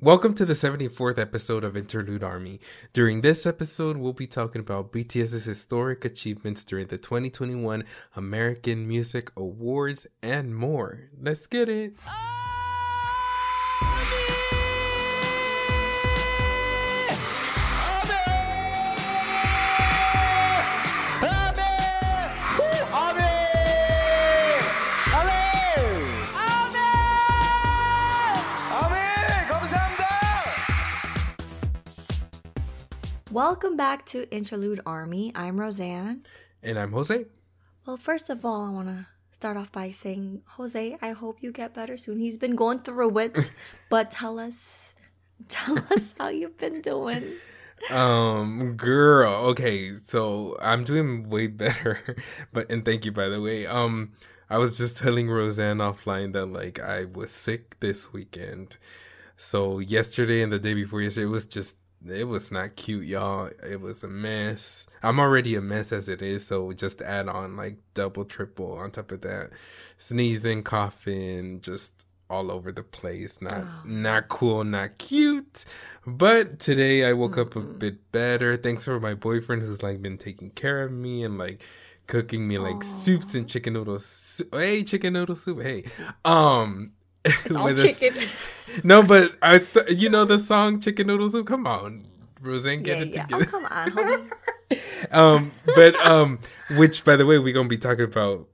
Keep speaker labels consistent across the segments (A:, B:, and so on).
A: Welcome to the 74th episode of Interlude Army. During this episode, we'll be talking about BTS's historic achievements during the 2021 American Music Awards and more. Let's get it.
B: Welcome back to Interlude Army. I'm Rosan.
A: And I'm Jose.
B: Well, first of all, I want to start off by saying, Jose, I hope you get better soon. He's been going through it, but tell us, tell us how you've been doing.
A: Um, girl, okay, so I'm doing way better, but and thank you by the way. Um, I was just telling Rosan offline that like I was sick this weekend. So yesterday and the day before yesterday it was just it was not cute, y'all. It was a mess. I'm already a mess as it is, so just add on like double, triple on top of that. Sneezing, coughing, just all over the place. Not oh. not cool, not cute. But today I woke mm-hmm. up a bit better. Thanks for my boyfriend who's like been taking care of me and like cooking me like soups and chicken noodles. Hey, chicken noodle soup. Hey. Um
B: it's all chicken.
A: no, but I, th- you know the song "Chicken Noodle Soup." Come on, Rosan, get
B: yeah,
A: it
B: yeah.
A: together.
B: Oh, come on, homie.
A: um, but um, which by the way, we're gonna be talking about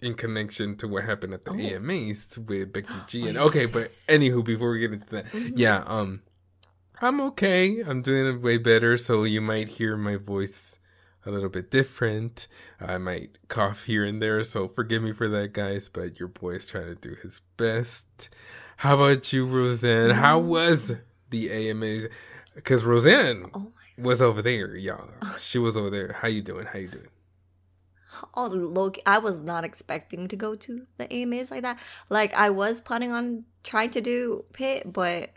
A: in connection to what happened at the oh. AMAs with Becky G. Oh, and okay, but anywho, before we get into that, mm-hmm. yeah, um, I'm okay. I'm doing way better. So you might hear my voice a little bit different. I might cough here and there, so forgive me for that, guys. But your boy's trying to do his best. How about you, Rosan? How mm. was the AMAs? Because Rosan oh was over there, y'all. She was over there. How you doing? How you doing?
B: Oh, look, I was not expecting to go to the AMAs like that. Like, I was planning on trying to do pit, but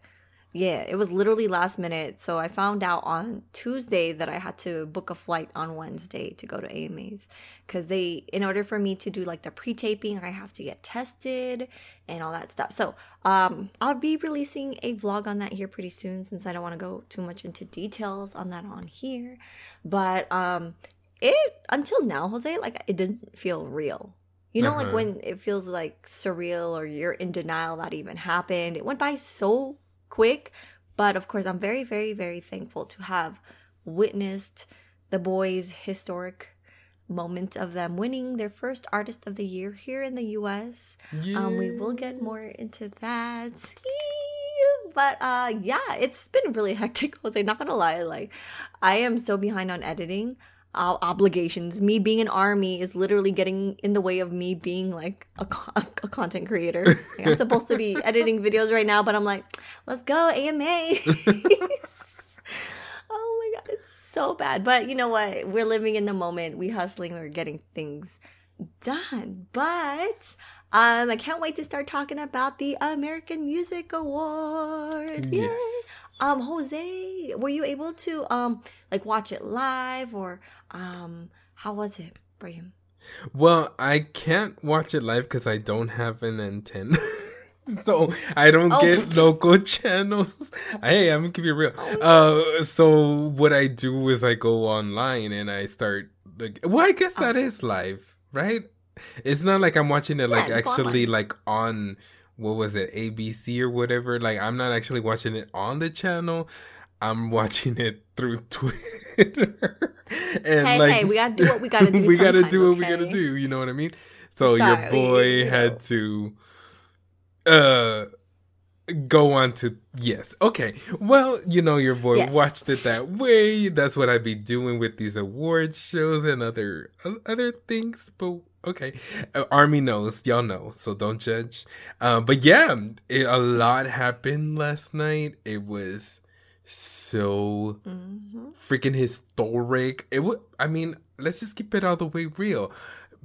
B: yeah, it was literally last minute. So I found out on Tuesday that I had to book a flight on Wednesday to go to AMAs because they, in order for me to do like the pre-taping, I have to get tested and all that stuff. So um, I'll be releasing a vlog on that here pretty soon since I don't want to go too much into details on that on here. But um, it until now, Jose, like it didn't feel real. You know, uh-huh. like when it feels like surreal or you're in denial that even happened. It went by so quick. But of course, I'm very, very, very thankful to have witnessed the boys' historic moment of them winning their first Artist of the Year here in the US. Yeah. Um, we will get more into that. But uh, yeah, it's been really hectic. Jose, not gonna lie, like I am so behind on editing uh, obligations. Me being an army is literally getting in the way of me being like a, a content creator. Like, I'm supposed to be editing videos right now, but I'm like, let's go AMA. oh my god, it's so bad. But you know what? We're living in the moment. We hustling. We're getting things done. But um, I can't wait to start talking about the American Music Awards. Yes. Yay. Um, Jose, were you able to um like watch it live or um how was it for you?
A: Well, I can't watch it live because I don't have an antenna. so I don't oh. get local channels. Hey, I'm gonna keep it real. Oh. Uh, so what I do is I go online and I start like. Well, I guess that oh. is live, right? It's not like I'm watching it like yeah, actually like on what was it ABC or whatever. Like I'm not actually watching it on the channel. I'm watching it through Twitter. and
B: Hey,
A: like
B: hey, we gotta do what we gotta do
A: we gotta do what we gotta do. You know what I mean? So
B: Sorry,
A: your boy
B: you
A: had to uh go on to yes okay well you know your boy
B: Yes.
A: watched it that way that's what i'd be doing with these award shows and other other things but okay. Uh, army knows. Y'all know. So don't judge. Uh, but yeah it, a lot happened last night. It was so
B: Mm-hmm.
A: freaking historic. It would i mean let's just keep it all the way real.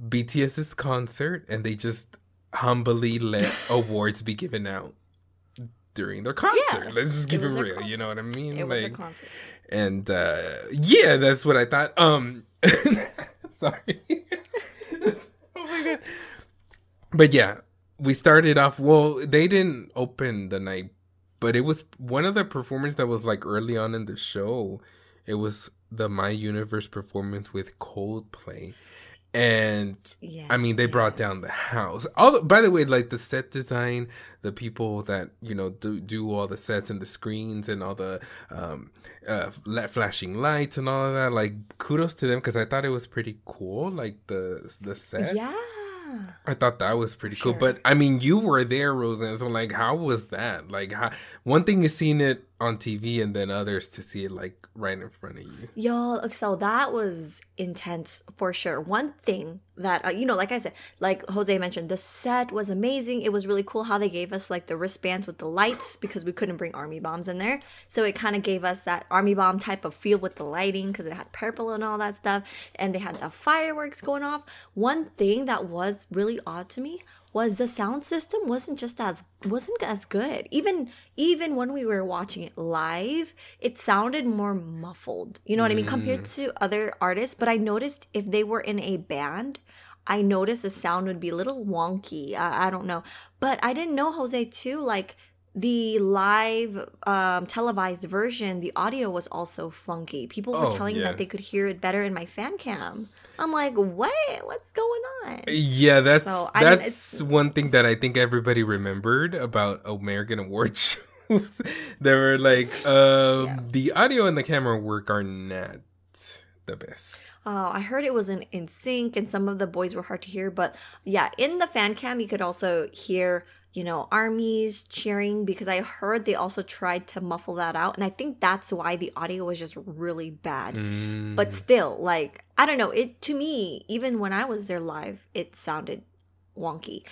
A: Bts's concert and they just humbly let awards be given out during their concert.
B: Yeah,
A: let's just keep
B: it
A: it, real
B: con-
A: you know what i mean?
B: It was a concert.
A: and uh yeah that's what i thought. Um sorry oh my god but yeah we started off well they didn't open the night but it was one of the performers that was like early on in the show it was the my universe performance with coldplay and
B: Yeah.
A: I mean, they brought down the house. All the, by the way, like the set design, the people that you know do do all the sets and the screens and all the um, uh, flashing lights and all of that. Like, kudos to them because I thought it was pretty cool. Like the the set.
B: Yeah.
A: I thought that was pretty cool.
B: Sure.
A: But I mean, you were there, Rosan. So like, how was that? Like, how, one thing is seeing it on TV, and then others to see it like right in front of you.
B: Y'all, so that was intense for sure. One thing that uh, you know, like I said, like Jose mentioned, the set was amazing. It was really cool how they gave us like the wristbands with the lights because we couldn't bring army bombs in there. So it kind of gave us that army bomb type of feel with the lighting because it had purple and all that stuff, and they had the fireworks going off. One thing that was really odd to me was the sound system wasn't just as wasn't as good. Even even when we were watching it live, it sounded more muffled. You know what I mean compared to other artists, but I noticed if they were in a band, I noticed the sound would be a little wonky. I, I don't know. But I didn't know Jose too like the live um, televised version, the audio was also funky. People were
A: Oh,
B: telling
A: yeah.
B: that they could hear it better in my fan cam. I'm like, what? What's going on?
A: Yeah, that's
B: So, I mean,
A: that's one thing that I think everybody remembered about American award shows. they were like, um, the audio and the camera work are not the best.
B: Oh, I heard it was in, in sync and some of the boys were hard to hear. But yeah, in the fan cam, you could also hear, you know, armies cheering because I heard they also tried to muffle that out. And I think that's why the audio was just really bad.
A: Mm.
B: But still, like, I don't know. It to me, even when I was there live, it sounded wonky.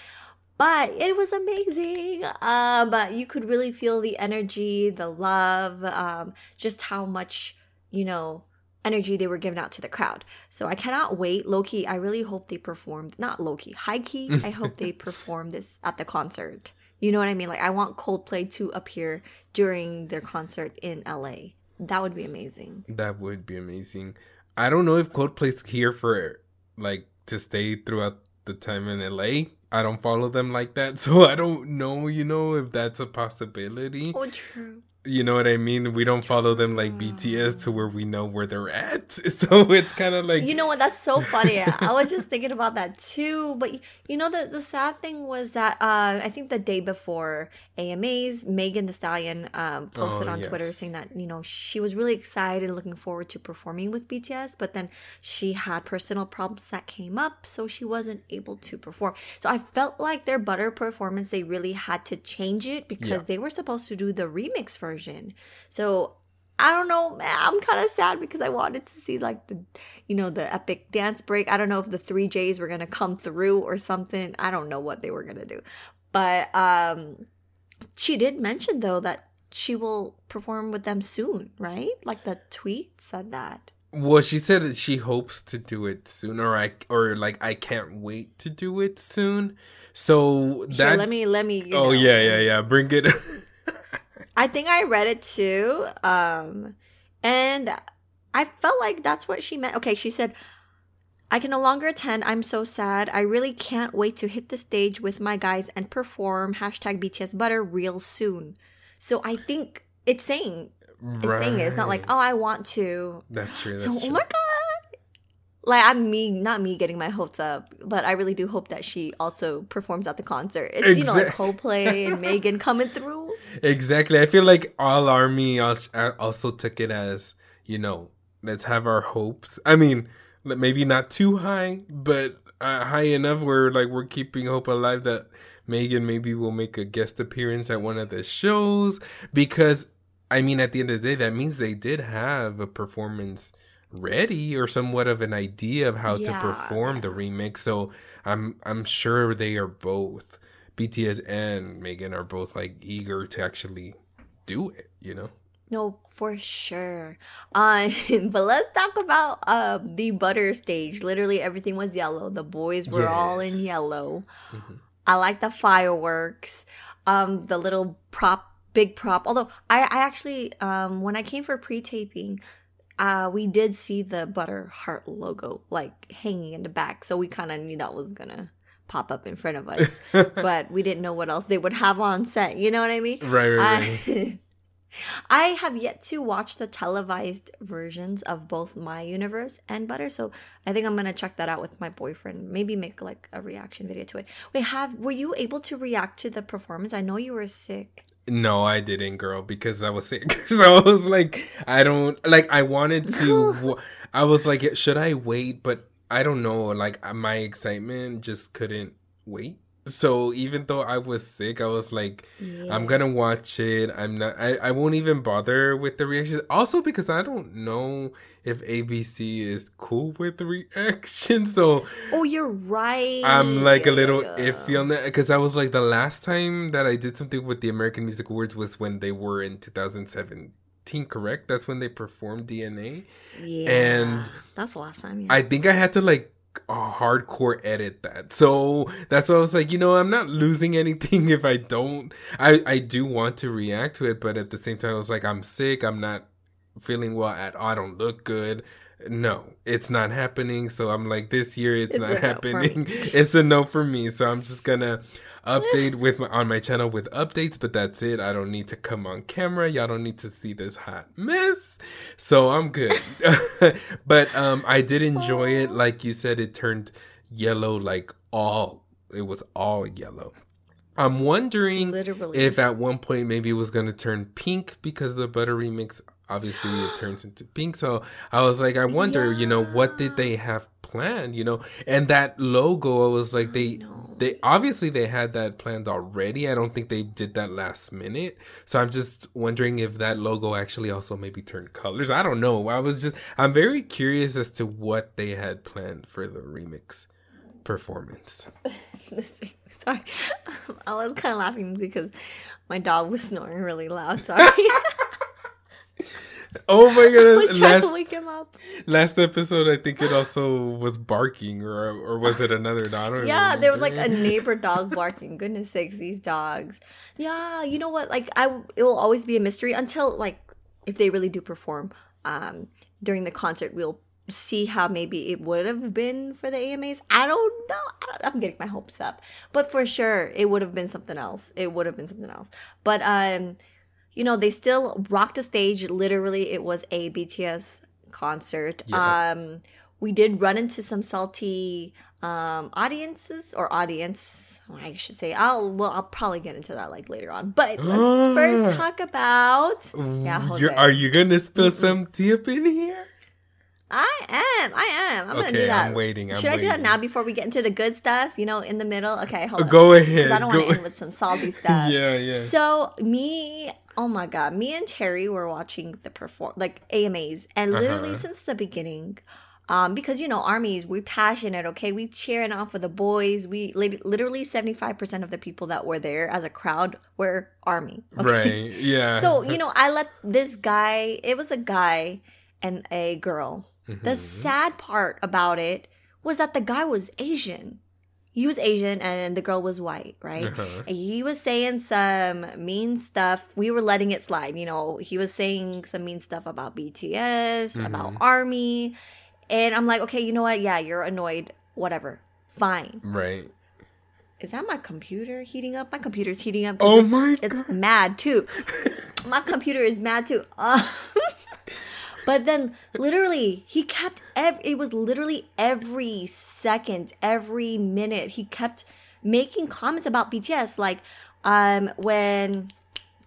B: But it was amazing. Uh, but you could really feel the energy, the love, um, just how much, you know, energy they were giving out to the crowd. So I cannot wait. lowkey, I really hope they performed, not lowkey, high key, I hope they perform this at the concert. You know what I mean? Like, I want Coldplay to appear during their concert in LA. That would be amazing.
A: That would be amazing. I don't know if Coldplay's here for like to stay throughout the time in LA. I don't follow them like that, so I don't know, you know, if that's a possibility.
B: Oh, true.
A: You know what I mean? We don't follow them like BTS to where we know where they're at. So it's kind of like
B: You know what? That's so funny. I was just thinking about that too. But you know, the the sad thing was that uh, I think the day before AMAs, Megan Thee Stallion um, posted
A: Oh,
B: on Twitter saying that you know she was really excited, and looking forward to performing with BTS, but then she had personal problems that came up, so she wasn't able to perform. So I felt like their Butter performance, they really had to change it because
A: Yeah.
B: they were supposed to do the remix version. So I don't know. I'm kind of sad because I wanted to see like the, you know, the epic dance break. I don't know if the three J's were gonna come through or something. I don't know what they were gonna do, but um, she did mention though that she will perform with them soon, right? Like the tweet said that.
A: Well, she said that she hopes to do it soon, or I, or like I can't wait to do it soon. So
B: Here,
A: that.
B: let me let me. you
A: oh
B: know.
A: yeah, yeah, yeah. Bring it.
B: I think I read it too. Um, and I felt like that's what she meant. Okay, she said, I can no longer attend. I'm so sad. I really can't wait to hit the stage with my guys and perform hashtag BTS Butter real soon. So I think it's saying, it's saying it. It's not like, oh, I want to.
A: That's true. That's
B: So,
A: true.
B: oh my God. Like, I'm me, not me getting my hopes up, but I really do hope that she also performs at the concert. It's, you know, like Coldplay and Megan coming through.
A: Exactly. I feel like all army also took it as you know, let's have our hopes. I mean, maybe not too high, but uh, high enough where like we're keeping hope alive that Megan maybe will make a guest appearance at one of the shows because I mean, at the end of the day, that means they did have a performance ready or somewhat of an idea of how
B: Yeah.
A: to perform the remix. So I'm I'm sure they are both BTS and Megan are both like eager to actually do it. You know.
B: No, for sure. Uh, but let's talk about uh, the butter stage. Literally, everything was yellow. The boys were all in
A: Yes.
B: yellow. I like the fireworks. Um, the little prop, big prop. Although I, I actually, um, when I came for pre-taping, uh, we did see the butter heart logo like hanging in the back, so we kind of knew that was gonna pop up in front of us. but we didn't know what else they would have on set. You know what I mean?
A: Right, right, right.
B: I, I have yet to watch the televised versions of both My Universe and Butter, so I think I'm gonna check that out with my boyfriend. Maybe make like a reaction video to it. Wait, have were you able to react to the performance? I know you were sick.
A: No, I didn't, girl, because I was sick. so I was like, I don't like. I wanted to. I was like, should I wait? But I don't know. Like uh, my excitement just couldn't wait. So even though I was sick, I was like, I'm gonna watch it. I'm not. I, I won't even bother with the reactions. Also because I don't know if ABC is cool with the reactions. So
B: Oh, you're right.
A: I'm like a little
B: Yeah.
A: iffy on that because I was like the last time that I did something with the American Music Awards was when they were in 2017, correct? That's when they performed DNA.
B: Yeah,
A: and
B: that's the last time. Yeah.
A: I think I had to like uh, hardcore edit that. So that's why I was like, you know, I'm not losing anything if I don't. I I do want to react to it, but at the same time, I was like, I'm sick. I'm not feeling well at all. I don't look good. No, it's not happening. So I'm like, this year it's,
B: It's
A: not happening. it's a no for me. So I'm just gonna update with my on my channel with updates, but that's it. I don't need to come on camera. Y'all don't need to see this hot mess. So I'm good. but um I did enjoy it. Like you said, it turned yellow like all it was all yellow. I'm wondering
B: Literally.
A: if at one point maybe it was gonna turn pink because the butter remix obviously it turns into pink. So I was like, I wonder, you know, what did they have planned, you know? And that logo, I was like, they they obviously they had that planned already. I don't think they did that last minute. So I'm just wondering if that logo actually also maybe turned colors. I don't know. I was just I'm very curious as to what they had planned for the remix performance.
B: Sorry, um, I was kind of laughing because my dog was snoring really loud. Sorry,
A: Oh my goodness!
B: to
A: Last
B: wake him up.
A: last episode, I think it also was barking, or or was it another dog?
B: Yeah, there was like a neighbor dog barking. Goodness sakes, these dogs. Yeah, you know what? Like I, it will always be a mystery until like if they really do perform um during the concert, we'll see how maybe it would have been for the AMAs. I don't know. I don't, I'm getting my hopes up, but for sure it would have been something else. It would have been something else. But um, you know, they still rocked the stage. Literally, it was a BTS concert.
A: Yeah.
B: Um, we did run into some salty um audiences or audience i should say i'll well i'll probably get into that like later on but let's first talk about yeah
A: are you gonna spill some tea up in here?
B: i am i am i'm gonna do that
A: I'm waiting, I'm
B: should i do that now before we get into the good stuff you know in the middle okay hold on
A: Go ahead.
B: i don't want to end with some salty stuff
A: yeah, yeah.
B: So me, oh my god, me and Terry were watching the perform like AMAs, and literally
A: Uh-huh.
B: since the beginning, um, because you know armies, we're passionate. Okay, we cheering on for the boys. We lit- literally seventy five percent of the people that were there as a crowd were army. Okay?
A: Right. Yeah.
B: So you know, I let this guy. It was a guy and a girl.
A: Mm-hmm.
B: The sad part about it was that the guy was Asian. He was Asian and the girl was white, right?
A: Uh-huh.
B: He was saying some mean stuff. We were letting it slide. You know, he was saying some mean stuff about BTS, about
A: Mm-hmm.
B: Army. And I'm like, okay, you know what? Yeah, you're annoyed. Whatever. Fine.
A: right.
B: Is that my computer heating up? My computer's heating up.
A: Oh
B: it's,
A: my
B: It's mad too. my computer is mad too. Uh, but then, literally, he kept. Ev- it was literally every second, every minute, he kept making comments about BTS. Like, um, when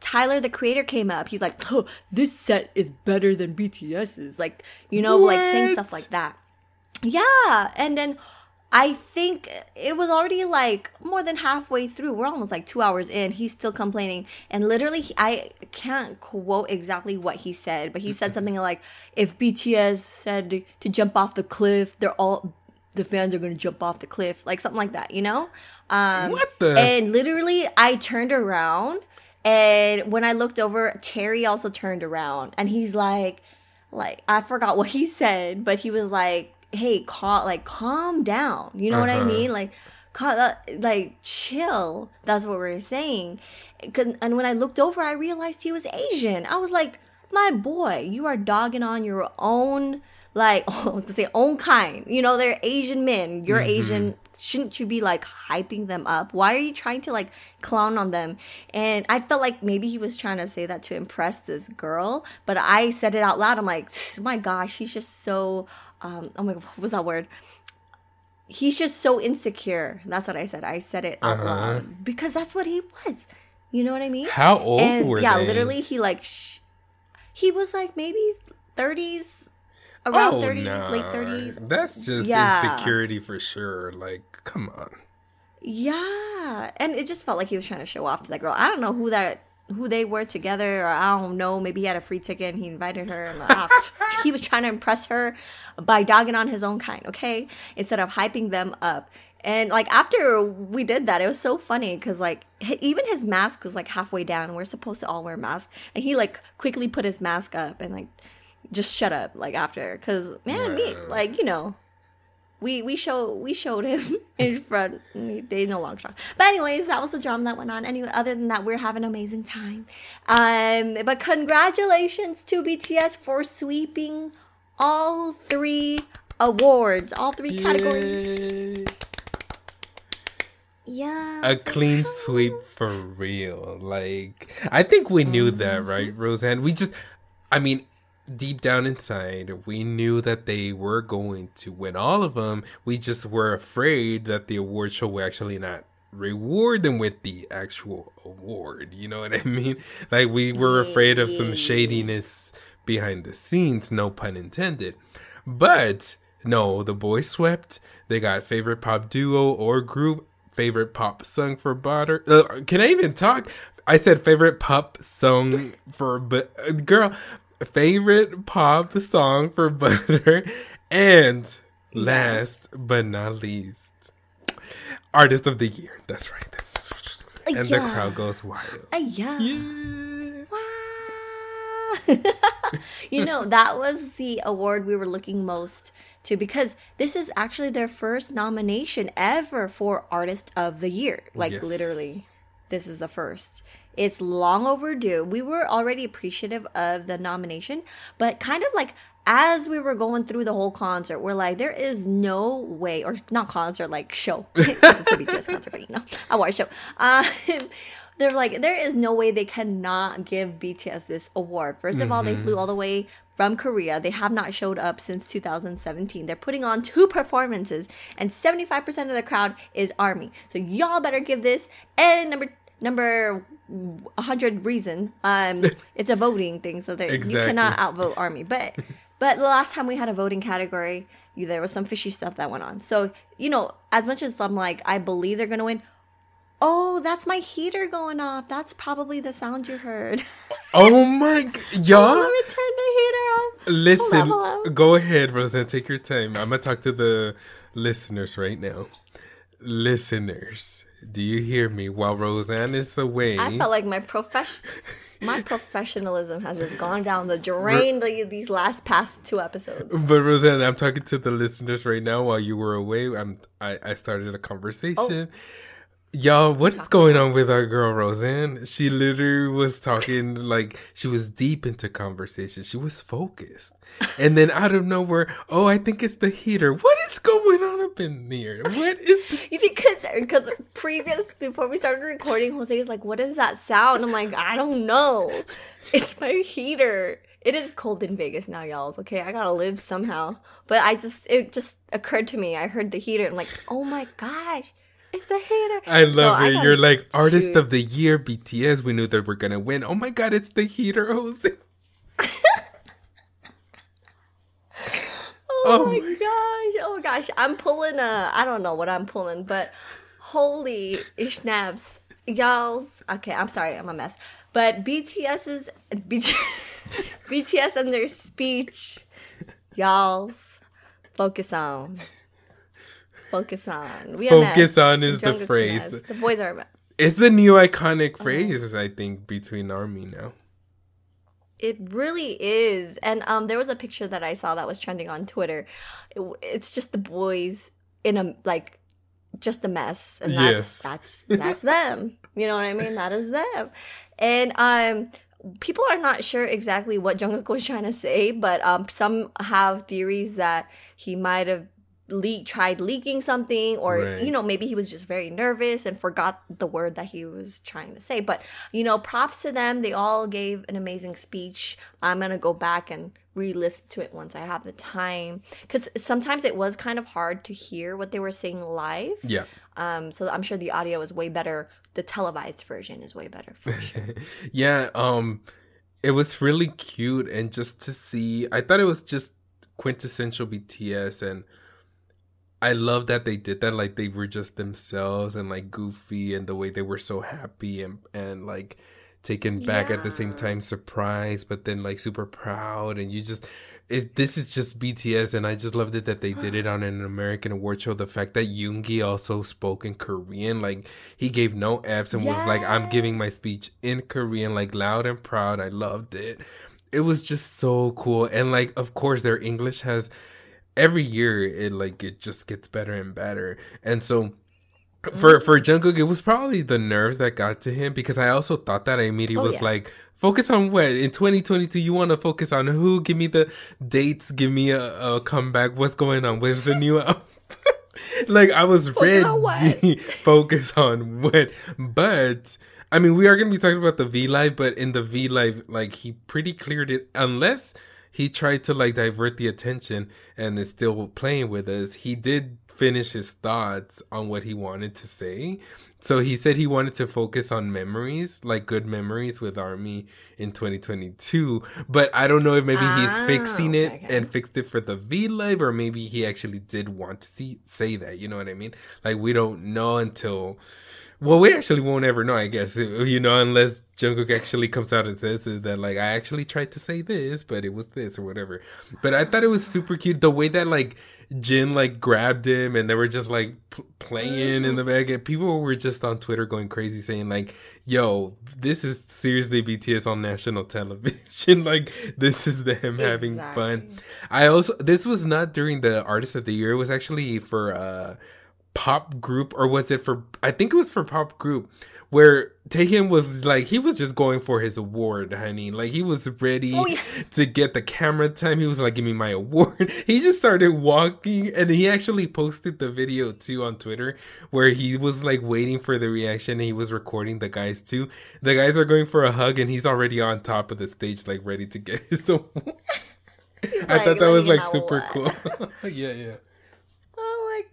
B: Tyler the creator came up. He's like, "Oh, this set is better than BTS's." Like, you know, like saying stuff like that. Yeah, and then I think it was already like more than halfway through. We're almost like two hours in. He's still complaining, and literally, he- I can't quote exactly what he said, but he said something like, "If BTS said to jump off the cliff, they're all." The fans are gonna jump off the cliff, like something like that, you know. Um,
A: What the-
B: And literally, I turned around, and when I looked over, Terry also turned around, and he's like, like I forgot what he said, but he was like, "Hey, call like calm down." You know what I
A: Uh-huh.
B: mean? Like, cal- like chill. That's what we're saying. 'Cause- and when I looked over, I realized he was Asian. I was like, "My boy, you are dogging on your own." Like I was gonna say own kind, you know they're Asian men. You're Asian. Shouldn't you be like hyping them up? Why are you trying to like clown on them? And I felt like maybe he was trying to say that to impress this girl, but I said it out loud. I'm like, my gosh, he's just so. Um, oh my god, what was that word? He's just so insecure. That's what I said. I said it out
A: Uh-huh.
B: loud because that's what he was. You know what I mean?
A: How old
B: and
A: were
B: yeah,
A: they?
B: literally, he like sh- he was like maybe thirties, around
A: Oh,
B: thirties,
A: nah.
B: late thirties.
A: That's just
B: Yeah.
A: insecurity for sure. Like, come on.
B: Yeah, and it just felt like he was trying to show off to that girl. I don't know who that who they were together, or I don't know. Maybe he had a free ticket and he invited her, and ah, he was trying to impress her by dogging on his own kind. Okay, instead of hyping them up. And like after we did that, it was so funny because like even his mask was like halfway down. We're supposed to all wear masks, and he like quickly put his mask up and like just shut up like after because man, me
A: Wow.
B: like you know we we show we showed him in front. They no longer talk. But anyways, that was the drama that went on. Anyway, other than that, we're having an amazing time. Um, but congratulations to BTS for sweeping all three awards, all three categories. Yeah,
A: A clean sweep for real. Like, I think we knew that,
B: Mm-hmm.
A: right, Rosan? We just, I mean, deep down inside, we knew that they were going to win all of them. We just were afraid that the award show would actually not reward them with the actual award. You know what I mean? Like, we were afraid of some shadiness behind the scenes, no pun intended. But no, the boys swept. They got favorite pop duo or group, favorite pop song for butter. Uh, can I even talk? I said favorite pop song for but uh, girl, favorite pop song for butter, and last but not least, artist of the year. That's right. That's, and the crowd goes wild.
B: Uh, yeah.
A: Yeah.
B: you know, that was the award we were looking most to because this is actually their first nomination ever for Artist of the Year. Like,
A: Yes.
B: literally, this is the first. It's long overdue. We were already appreciative of the nomination, but kind of like as we were going through the whole concert, we're like, there is no way, or not concert, like show. it's a BTS concert, but you know, I watch show. Um, they're like, there is no way they cannot give BTS this award. 1st of all, they flew all the way from Korea. They have not showed up since 2017. They're putting on two performances, and 75% of the crowd is Army. So y'all better give this. And number number 100 reason um it's a voting thing so that you cannot outvote army but but the last time we had a voting category there was some fishy stuff that went on so you know as much as i'm like i believe they're gonna win oh that's my heater going off that's probably the sound you heard
A: Oh my, g-
B: let
A: y'all.
B: me turn the heater off
A: Listen,
B: Hello, hello.
A: go ahead, Rosan. Take your time. I'm gonna talk to the listeners right now. Listeners, do you hear me? While Rosan is away,
B: i felt like my profession my professionalism has just gone down the drain the, these last past two episodes
A: but Rosan, I'm talking to the listeners right now. While you were away, I'm I, I started a conversation. Oh. Y'all, what is going on with our girl Rosan? She literally was talking like she was deep into conversation. She was focused. And then out of nowhere, oh, I think it's the heater. What is going on up in there? What is the
B: because because previous before we started recording, Jose is like, "What is that sound?" I'm like, "I don't know. It's my heater." It is cold in Vegas now, y'all. Okay, I gotta live somehow. But I just it just occurred to me. I heard the heater. I'm like, "Oh my gosh, It's the hater.
A: I
B: So
A: love it.
B: gotta
A: You're like artist of the year, BTS. We knew that we're gonna win. Oh my god, it's the heater, Jose.
B: Oh,
A: Oh
B: my
A: my-
B: gosh. Oh gosh. I'm pulling a I don't know what I'm pulling, but holy snaps. Y'all's okay, I'm sorry, I'm a mess. But BTS's BT, BTS and their speech, y'all's focus on. Focus on. We
A: Focus
B: mess.
A: on is the
B: Jungkook's
A: phrase.
B: mess. The boys are a mess.
A: It's the new iconic
B: Uh-huh.
A: phrase, I think, between Army now.
B: It really is. And um there was a picture that I saw that was trending on Twitter. It, it's just the boys in a like just a mess. And that's
A: Yes.
B: that's that's them. You know what I mean? That is them. And um people are not sure exactly what Jungkook was trying to say, but um some have theories that he might have leak tried leaking something or
A: Right.
B: you know maybe he was just very nervous and forgot the word that he was trying to say. But you know props to them. They all gave an amazing speech. I'm gonna go back and re-listen to it once i have the time. Because sometimes it was kind of hard to hear what they were saying live.
A: Yeah.
B: um so i'm sure the audio is way better. The televised version is way better for sure.
A: Yeah, um it was really cute and just to see I thought it was just quintessential BTS and I love that they did that like they were just themselves and like goofy and the way they were so happy and and like taken back at the same time surprised but then like super proud and you just it, this is just BTS and I just loved it that they did it on an American award show. The fact that Yoongi also spoke in Korean like he gave no F's and was like I'm giving my speech in Korean like loud and proud. I loved it. It was just so cool and like of course their English has every year it like it just gets better and better and so for for Jungkook, it was probably the nerves that got to him because I also thought that I immediately
B: Oh,
A: was
B: yeah.
A: like, focus on what in 2022 you want to focus on who? Give me the dates. Give me a, a comeback. What's going on? Where's the new album? like I was ready. focus on what? But I mean, we are gonna be talking about the V Live, but in the V Live, like he pretty cleared it, unless he tried to like divert the attention and is still playing with us. He did finish his thoughts on what he wanted to say. So he said he wanted to focus on memories, like good memories with Army in 2022. But I don't know if maybe he's
B: Ah,
A: fixing it
B: okay, okay.
A: and fixed it for the V Live, or maybe he actually did want to see, say that. You know what I mean? Like we don't know until. Well, we actually won't ever know, I guess, you know, unless Jungkook actually comes out and says that, like, I actually tried to say this, but it was this or whatever. But I thought it was super cute the way that, like, Jin, like, grabbed him and they were just, like, p- playing in the back. And people were just on Twitter going crazy saying, like, yo, this is seriously BTS on national television. like, this is them having fun. I also, this was not during the Artist of the Year, it was actually for, uh, pop group or was it for I think it was for pop group where Taehyung was like he was just going for his award, honey. Like he was ready
B: Oh, yeah.
A: to get the camera time. He was like, "Give me my award." He just started walking, and he actually posted the video too on Twitter where he was like waiting for the reaction. and He was recording the guys too. The guys are going for a hug, and he's already on top of the stage, like ready to get his award. I
B: like,
A: thought that was like super
B: what."
A: cool. yeah, yeah.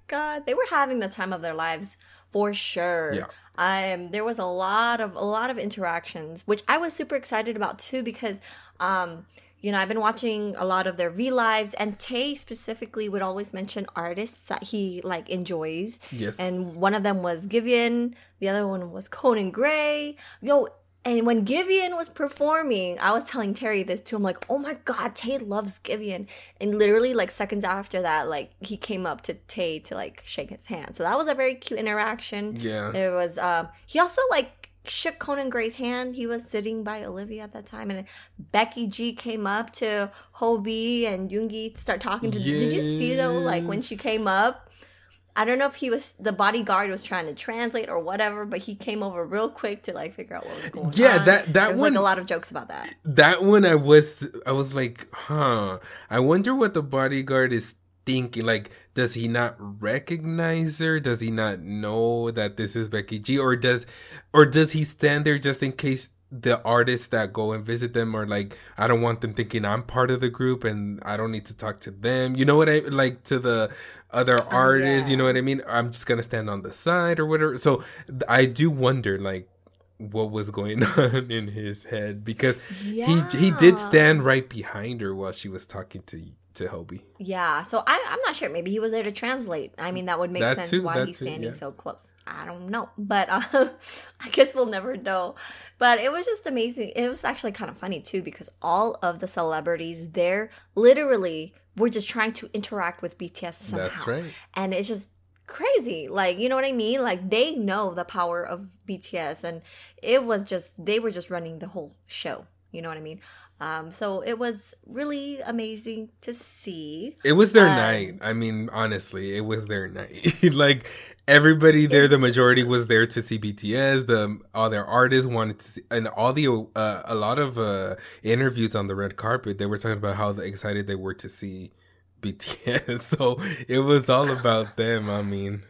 B: God, they were having the time of their lives for sure.
A: Yeah.
B: Um, there was a lot of a lot of interactions, which I was super excited about too, because um, you know, I've been watching a lot of their V lives, and Tay specifically would always mention artists that he like enjoys.
A: Yes.
B: And one of them was Giveon, the other one was Conan Gray. Yo, and when Giveon was performing, I was telling Terry this too. I'm like, oh my god, Tay loves Giveon. And literally, like seconds after that, like he came up to Tay to like shake his hand. So that was a very cute interaction.
A: Yeah.
B: There was um he also like shook Conan Gray's hand. He was sitting by Olivia at that time, and Becky G came up to Hobi and Yoongi to start talking to. Did you see though, like when she came up? I don't know if he was the bodyguard was trying to translate or whatever, but he came over real quick to like figure out what was going
A: Yeah,
B: on.
A: Yeah, that-
B: that was,
A: one-
B: like a lot of jokes about that.
A: that one I was I was like, huh. I wonder what the bodyguard is thinking. Like, does he not recognize her? Does he not know that this is Becky G? Or does or does he stand there just in case the artists that go and visit them are like I don't want them thinking I'm part of the group and I don't need to talk to them. You know what I like to the other oh, artists, you know what I mean? I'm just going to stand on the side or whatever. So I do wonder like what was going on in his head because he he did stand right behind her while she was talking to to Hobi.
B: Yeah, so I, I'm not sure. Maybe he was there to translate. I mean, that would make
A: That
B: sense
A: too,
B: why he's
A: too,
B: standing
A: yeah.
B: so close. I don't know, but uh, I guess we'll never know. But it was just amazing. It was actually kind of funny too because all of the celebrities there literally were just trying to interact with BTS somehow.
A: That's right.
B: and it's just crazy like you know what i mean like they know the power of bts and it was just they were just running the whole show you know what i mean um so it was really amazing to see
A: It was their
B: Um,
A: night. I mean, honestly, it was their night. like everybody there, the majority was there to see BTS. The all their artists wanted to see, and all the uh, a lot of uh, interviews on the red carpet. They were talking about how excited they were to see BTS. so it was all about them. I mean,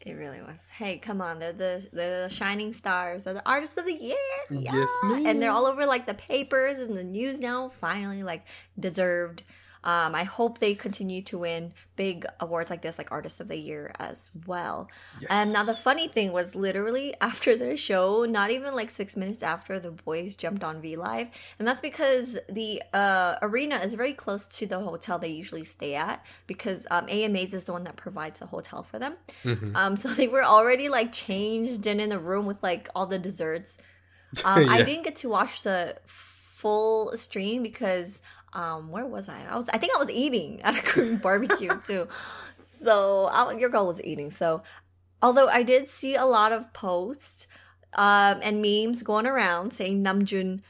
B: it really was. Hey come on. They're the they're the shining stars. They're the artists of the year. Yeah.
A: Yes,
B: and they're all over like the papers and the news now finally like deserved um, I hope they continue to win big awards like this, like Artist of the Year as well. And now the funny thing was literally after the show, not even like six minutes after, the boys jumped on V Live, and that's because the uh, arena is very close to the hotel they usually stay at because um, AMAs is the one that provides the hotel for them. Um, so they were already like changed and in the room with like all the desserts. Um, I didn't get to watch the full stream because um, where was I? I was I think I was eating at a Korean barbecue too. So I, your girl was eating. So although I did see a lot of posts um, and memes going around saying Namjoon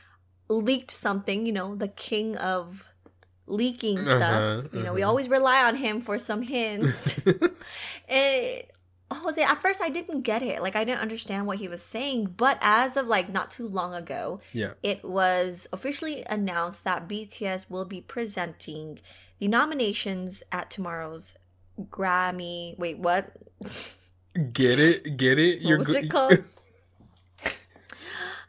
B: leaked something, you know, the king of leaking stuff.
A: Uh-huh,
B: you know, we
A: uh-huh.
B: always rely on him for some hints. it Oh, Jose, at first I didn't get it. Like I didn't understand what he was saying, but as of like not too long ago,
A: yeah.
B: it was officially announced that BTS will be presenting the nominations at tomorrow's Grammy. Wait, what?
A: Get it? Get it?
B: What was
A: go-
B: it called?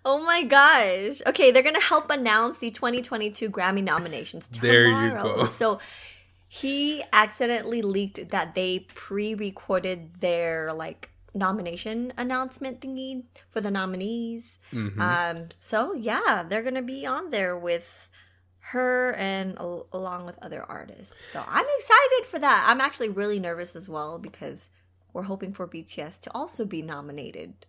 B: oh my gosh. Okay, they're going to help announce the 2022 Grammy nominations tomorrow.
A: There you go.
B: So he accidentally leaked that they pre-recorded their like nomination announcement thingy for the nominees.
A: Mhm.
B: Um so yeah, they're to be on there with her and al- along with other artists. So I'm excited for that. I'm actually really nervous as well because we're hoping for BTS to also be nominated.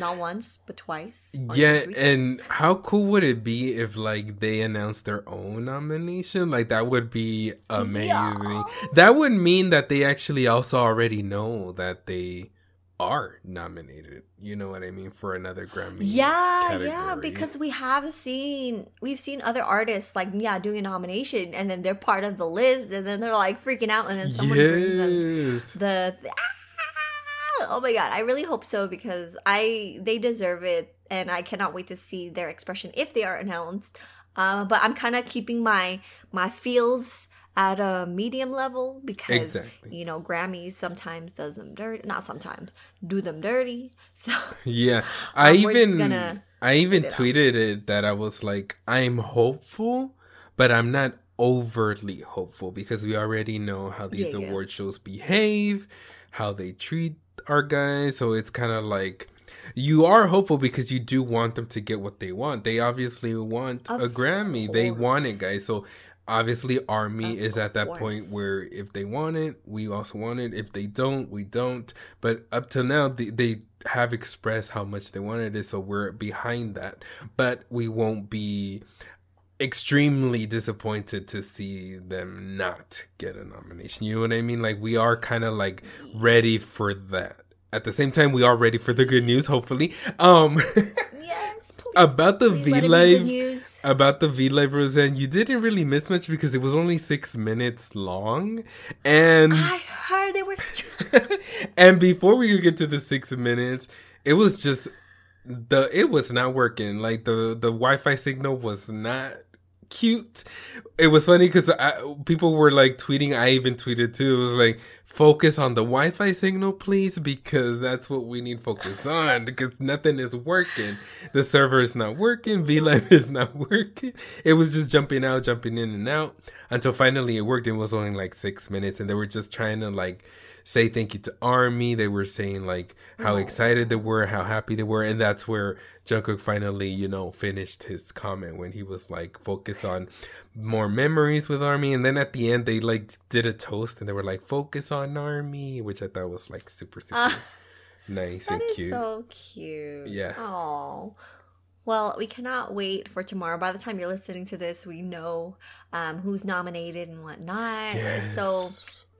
B: Not once, but twice.
A: Yeah, and how cool would it be if like they announced their own nomination? Like that would be amazing.
B: Yeah.
A: That would mean that they actually also already know that they are nominated. You know what I mean for another Grammy.
B: Yeah, yeah, because we have seen we've seen other artists like yeah doing a nomination and then they're part of the list and then they're like freaking out and then someone brings them the, the- ah! Oh my god i really hope so because i they deserve it and i cannot wait to see their expression if they are announced uh, but i'm kind of keeping my my feels at a medium level because
A: Exactly.
B: you know grammys sometimes does them dirty not sometimes do them dirty so
A: yeah. I
B: Um,
A: even I even
B: it out.
A: tweeted it that I was like, I'm hopeful, but I'm not overtly hopeful because we already know how these
B: Yeah, yeah.
A: award shows behave, how they treat our guys. So it's kind of like you are hopeful because you do want them to get what they want. They obviously want a
B: Of
A: Grammy. They want it, guys. So obviously Army
B: Of
A: is at that point where if they want it, we also want it. If they don't, we don't. But up till now, they, they have expressed how much they wanted it, so we're behind that. But we won't be extremely disappointed to see them not get a nomination. You know what I mean? Like we are kind of like ready for that. At the same time, we are ready for the good news. Hopefully, um,
B: yes please,
A: about the V
B: let it be good
A: Live about the V Live Rosan, you didn't really miss much because it was only six minutes long, and
B: i heard they were str-
A: and before we could get to the six minutes, it was just the it was not working. Like the the Wi Fi signal was not cute. It was funny because people were like tweeting. I even tweeted too. It was like focus on the Wi-Fi signal, please, because that's what we need focus on. Because nothing is working. The server is not working. VLAN is not working. It was just jumping out, jumping in and out until finally it worked. It was only like six minutes, and they were just trying to like say thank you to Army. They were saying like how oh. excited they were, how happy they were, and that's where Jungkook finally, you know, finished his comment when he was like focus on more memories with Army, and then at the end they like did a toast and they were like focus on Army, which I thought was like super super uh, nice and cute.
B: So cute.
A: Yeah.
B: Oh. Well, we cannot wait for tomorrow. By the time you're listening to this, we know um, who's nominated and whatnot. Yes. So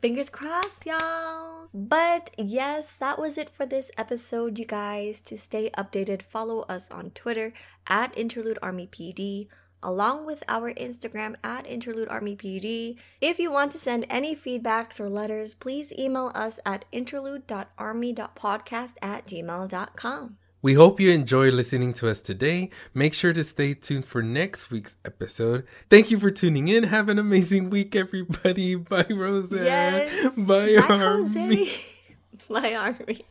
B: Fingers crossed, y'all. But yes, that was it for this episode, you guys. To stay updated, follow us on Twitter at Interlude Army PD, along with our Instagram at Interlude Army PD. If you want to send any feedbacks or letters, please email us at interlude.army.podcast at gmail.com.
A: We hope you enjoy listening to us today. Make sure to stay tuned for next week's episode. Thank you for tuning in. Have an amazing week, everybody. Bye, Rosan.
B: Yes.
A: Bye, Bye Army.
B: Bye, Army.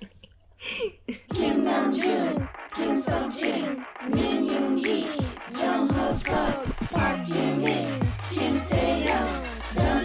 C: Kim Namjoon, Kim Seokjin, Min Yoon Jung Hoseok, Park Ji Min, Kim Taehyung, Jung